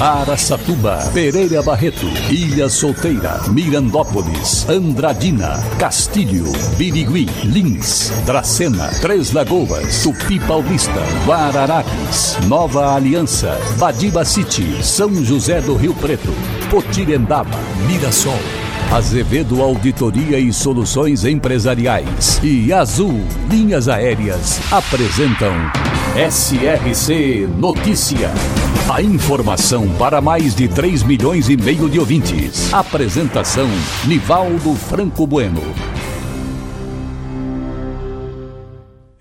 Araçatuba, Pereira Barreto, Ilha Solteira, Mirandópolis, Andradina, Castilho, Birigui, Lins, Dracena, Três Lagoas, Tupi Paulista, Guararapes, Nova Aliança, Badiba City, São José do Rio Preto, Potirendaba, Mirassol. Azevedo Auditoria e Soluções Empresariais e Azul Linhas Aéreas apresentam SRC Notícia. A informação para mais de 3 milhões e meio de ouvintes. Apresentação Nivaldo Franco Bueno.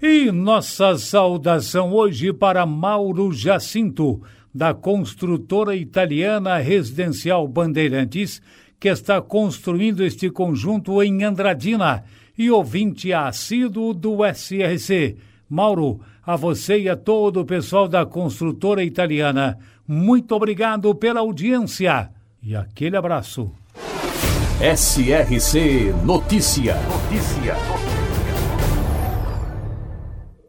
E nossa saudação hoje para Mauro Jacinto, da construtora italiana Residencial Bandeirantes que está construindo este conjunto em Andradina e ouvinte assíduo do SRC. Mauro, a você e a todo o pessoal da construtora italiana, muito obrigado pela audiência e aquele abraço. SRC Notícia. Notícia.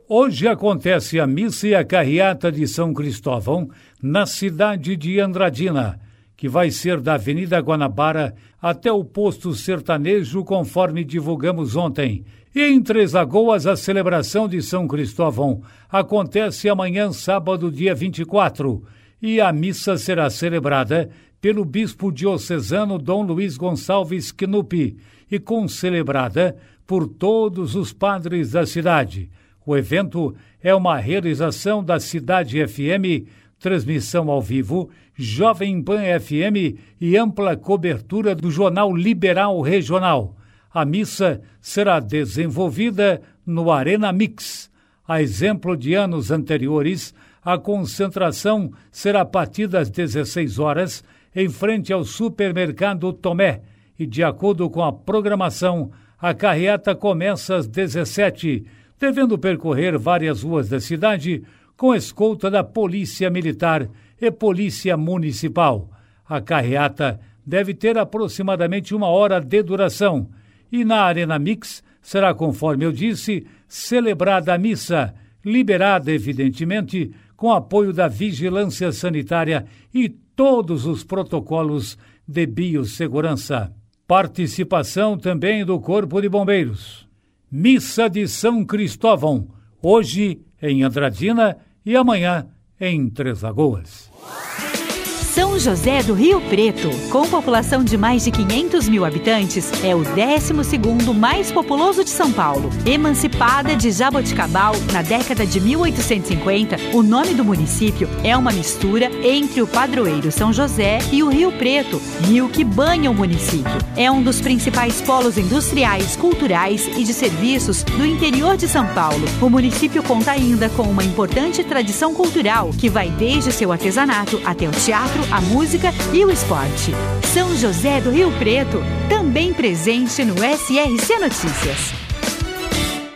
Hoje acontece a missa e a carreata de São Cristóvão na cidade de Andradina que vai ser da Avenida Guanabara até o posto sertanejo, conforme divulgamos ontem. E em Três Lagoas, a celebração de São Cristóvão acontece amanhã, sábado, dia 24, e a missa será celebrada pelo bispo diocesano Dom Luiz Gonçalves Knupi e concelebrada por todos os padres da cidade. O evento é uma realização da Cidade FM transmissão ao vivo, Jovem Pan FM e ampla cobertura do Jornal Liberal Regional. A missa será desenvolvida no Arena Mix. A exemplo de anos anteriores, a concentração será a partir das 16 horas em frente ao supermercado Tomé e, de acordo com a programação, a carreata começa às 17, devendo percorrer várias ruas da cidade com escolta da Polícia Militar e Polícia Municipal. A carreata deve ter aproximadamente uma hora de duração e na Arena Mix será, conforme eu disse, celebrada a missa, liberada, evidentemente, com apoio da vigilância sanitária e todos os protocolos de biossegurança. Participação também do Corpo de Bombeiros. Missa de São Cristóvão, hoje em Andradina e amanhã em Três Lagoas. São José do Rio Preto, com população de mais de 500 mil habitantes, é o 12º mais populoso de São Paulo. Emancipada de Jaboticabal na década de 1850, o nome do município é uma mistura entre o padroeiro São José e o Rio Preto, rio que banha o município. É um dos principais polos industriais, culturais e de serviços do interior de São Paulo. O município conta ainda com uma importante tradição cultural que vai desde seu artesanato até o teatro, a música e o esporte. São José do Rio Preto, também presente no SRC Notícias.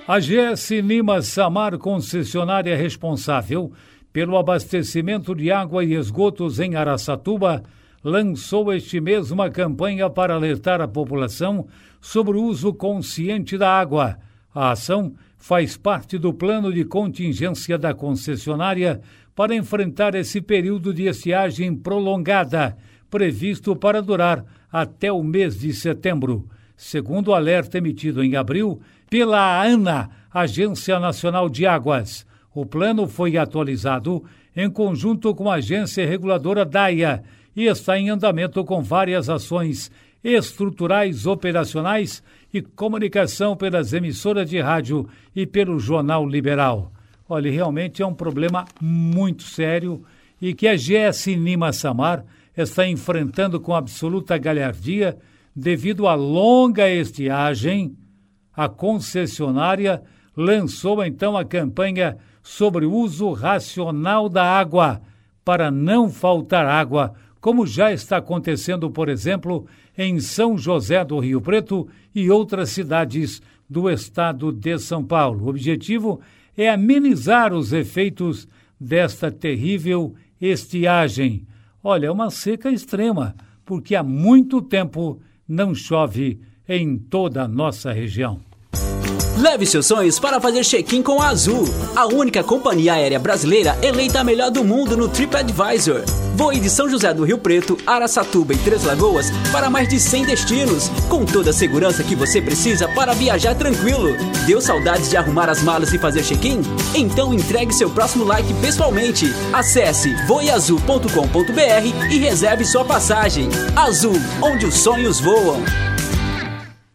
A GS Lima Samar, concessionária responsável pelo abastecimento de água e esgotos em Araçatuba, lançou este mês uma campanha para alertar a população sobre o uso consciente da água. A ação faz parte do plano de contingência da concessionária para enfrentar esse período de estiagem prolongada, previsto para durar até o mês de setembro. Segundo o alerta emitido em abril pela ANA, Agência Nacional de Águas, o plano foi atualizado em conjunto com a agência reguladora DAIA e está em andamento com várias ações estruturais, operacionais e comunicação pelas emissoras de rádio e pelo Jornal Liberal. Olha, realmente é um problema muito sério e que a GS Nima Samar está enfrentando com absoluta galhardia devido à longa estiagem. A concessionária lançou então a campanha sobre o uso racional da água para não faltar água, como já está acontecendo, por exemplo, em São José do Rio Preto e outras cidades do estado de São Paulo. O objetivo é amenizar os efeitos desta terrível estiagem. Olha, é uma seca extrema, porque há muito tempo não chove em toda a nossa região. Leve seus sonhos para fazer check-in com a Azul, a única companhia aérea brasileira eleita a melhor do mundo no TripAdvisor. Voe de São José do Rio Preto, Araçatuba e Três Lagoas para mais de 100 destinos, com toda a segurança que você precisa para viajar tranquilo. Deu saudades de arrumar as malas e fazer check-in? Então entregue seu próximo like pessoalmente. Acesse voeazul.com.br e reserve sua passagem. Azul, onde os sonhos voam.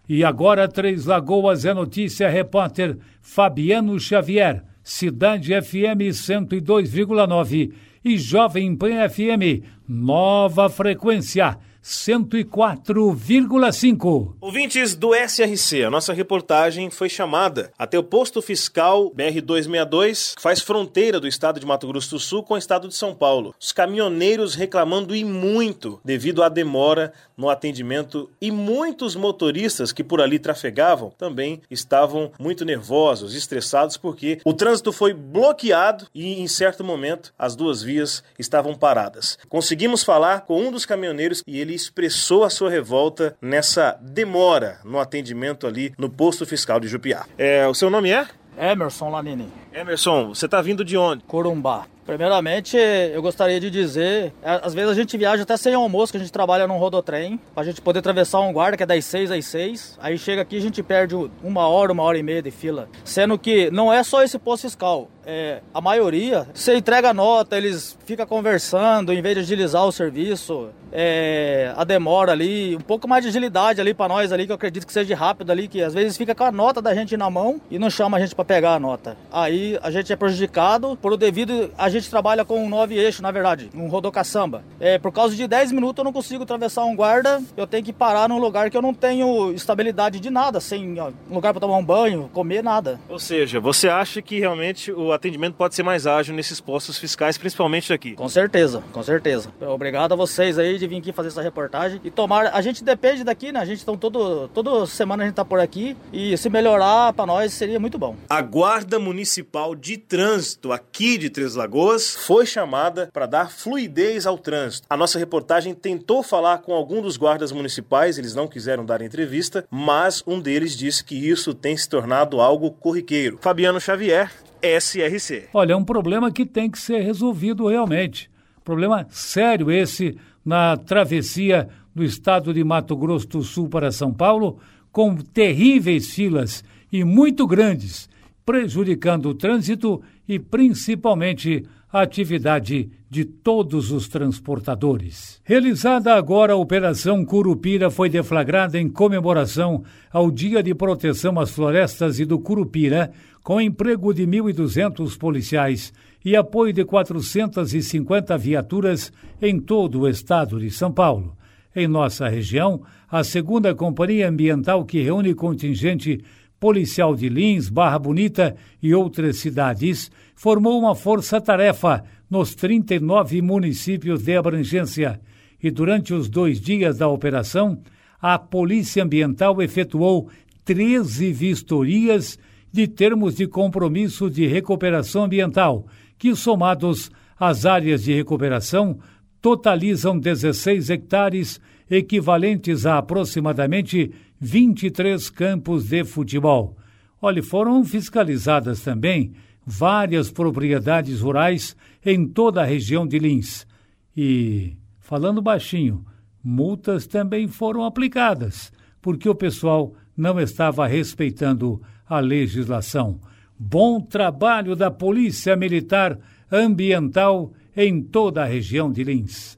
E agora, Três Lagoas é notícia, repórter Fabiano Xavier, Cidade FM 102,9 e Jovem Pan FM, nova frequência 104,5. Ouvintes do SRC, a nossa reportagem foi chamada até o posto fiscal BR-262, que faz fronteira do estado de Mato Grosso do Sul com o estado de São Paulo. Os caminhoneiros reclamando e muito devido à demora no atendimento e muitos motoristas que por ali trafegavam também estavam muito nervosos, estressados porque o trânsito foi bloqueado e em certo momento as duas vias estavam paradas. Conseguimos falar com um dos caminhoneiros e ele expressou a sua revolta nessa demora no atendimento ali no posto fiscal de Jupiá. É, o seu nome é? Emerson Lanini. Emerson, você está vindo de onde? Corumbá. Primeiramente, eu gostaria de dizer, é, às vezes a gente viaja até sem almoço, que a gente trabalha num rodotrem, pra gente poder atravessar um guarda que é das 6 às 6. Aí chega aqui a gente perde uma hora, uma hora e meia de fila. Sendo que não é só esse posto fiscal, é, a maioria, você entrega a nota, eles ficam conversando, em vez de agilizar o serviço, é, a demora ali, um pouco mais de agilidade ali para nós ali, que eu acredito que seja rápido ali, que às vezes fica com a nota da gente na mão e não chama a gente para pegar a nota. Aí a gente é prejudicado por o devido, a gente trabalha com um nove eixo, na verdade, um rodocaçamba. É, por causa de 10 minutos eu não consigo atravessar um guarda, eu tenho que parar num lugar que eu não tenho estabilidade de nada, sem ó, um lugar para tomar um banho, comer nada. Ou seja, você acha que realmente o atendimento pode ser mais ágil nesses postos fiscais, principalmente aqui. Com certeza, com certeza. Obrigado a vocês aí de vir aqui fazer essa reportagem. E tomar, a gente depende daqui, né? A gente então todo, toda semana a gente tá por aqui e se melhorar para nós seria muito bom. A Guarda Municipal de Trânsito aqui de Três Lagoas foi chamada para dar fluidez ao trânsito. A nossa reportagem tentou falar com algum dos guardas municipais, eles não quiseram dar entrevista, mas um deles disse que isso tem se tornado algo corriqueiro. Fabiano Xavier, SRC. Olha, é um problema que tem que ser resolvido realmente. Problema sério esse na travessia do estado de Mato Grosso do Sul para São Paulo, com terríveis filas e muito grandes, prejudicando o trânsito e principalmente a atividade de todos os transportadores. Realizada agora a Operação Curupira foi deflagrada em comemoração ao Dia de Proteção às Florestas e do Curupira, com emprego de 1.200 policiais e apoio de 450 viaturas em todo o estado de São Paulo. Em nossa região, a segunda companhia ambiental que reúne contingente policial de Lins, Barra Bonita e outras cidades, formou uma força-tarefa nos 39 municípios de abrangência. E durante os dois dias da operação, a Polícia Ambiental efetuou 13 vistorias de termos de compromisso de recuperação ambiental, que, somados às áreas de recuperação, totalizam 16 hectares, equivalentes a aproximadamente 23 campos de futebol. Olha, foram fiscalizadas também várias propriedades rurais em toda a região de Lins. E, falando baixinho, multas também foram aplicadas, porque o pessoal não estava respeitando a legislação. Bom trabalho da Polícia Militar Ambiental em toda a região de Lins.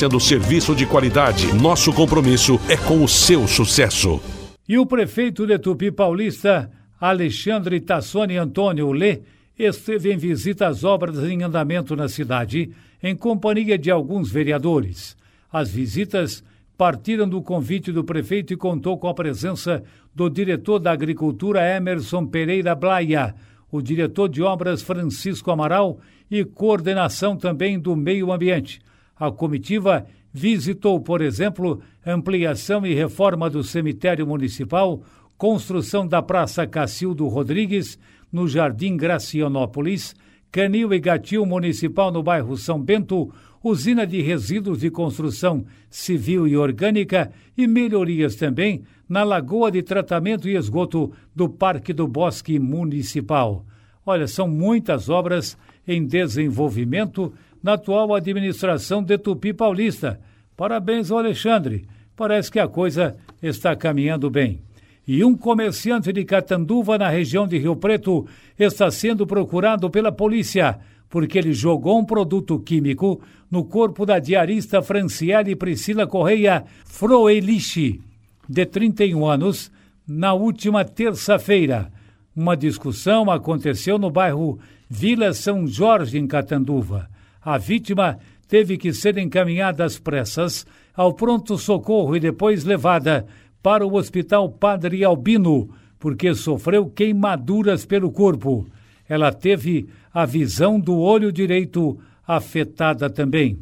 oferecendo serviço de qualidade. Nosso compromisso é com o seu sucesso. E o prefeito de Tupi Paulista, Alexandre Tassoni Antônio Lê, esteve em visita às obras em andamento na cidade, em companhia de alguns vereadores. As visitas partiram do convite do prefeito e contou com a presença do diretor da Agricultura Emerson Pereira Blaia, o diretor de obras Francisco Amaral e coordenação também do meio ambiente. A comitiva visitou, por exemplo, ampliação e reforma do cemitério municipal, construção da Praça Cacildo Rodrigues, no Jardim Gracianópolis, Canil e Gatil Municipal no bairro São Bento, usina de resíduos de construção civil e orgânica e melhorias também na Lagoa de Tratamento e Esgoto do Parque do Bosque Municipal. Olha, são muitas obras em desenvolvimento na atual administração de Tupi Paulista. Parabéns ao Alexandre. Parece que a coisa está caminhando bem. E um comerciante de Catanduva, na região de Rio Preto, está sendo procurado pela polícia porque ele jogou um produto químico no corpo da diarista Franciele Priscila Correia Froelich, de 31 anos, na última terça-feira. Uma discussão aconteceu no bairro Vila São Jorge, em Catanduva. A vítima teve que ser encaminhada às pressas ao pronto-socorro e depois levada para o Hospital Padre Albino, porque sofreu queimaduras pelo corpo. Ela teve a visão do olho direito afetada também.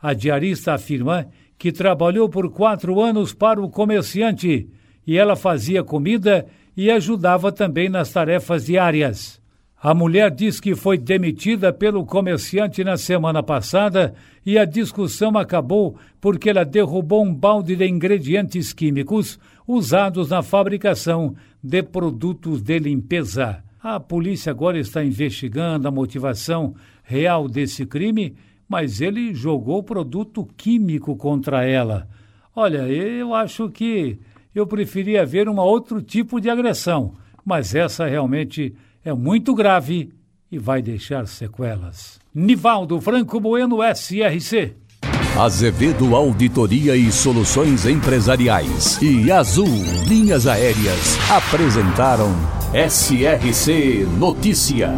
A diarista afirma que trabalhou por quatro anos para o comerciante e ela fazia comida e ajudava também nas tarefas diárias. A mulher diz que foi demitida pelo comerciante na semana passada e a discussão acabou porque ela derrubou um balde de ingredientes químicos usados na fabricação de produtos de limpeza. A polícia agora está investigando a motivação real desse crime, mas ele jogou produto químico contra ela. Olha, eu acho que eu preferia ver um outro tipo de agressão, mas essa realmente é muito grave e vai deixar sequelas. Nivaldo Franco Bueno, SRC. Azevedo Auditoria e Soluções Empresariais e Azul Linhas Aéreas apresentaram SRC Notícia.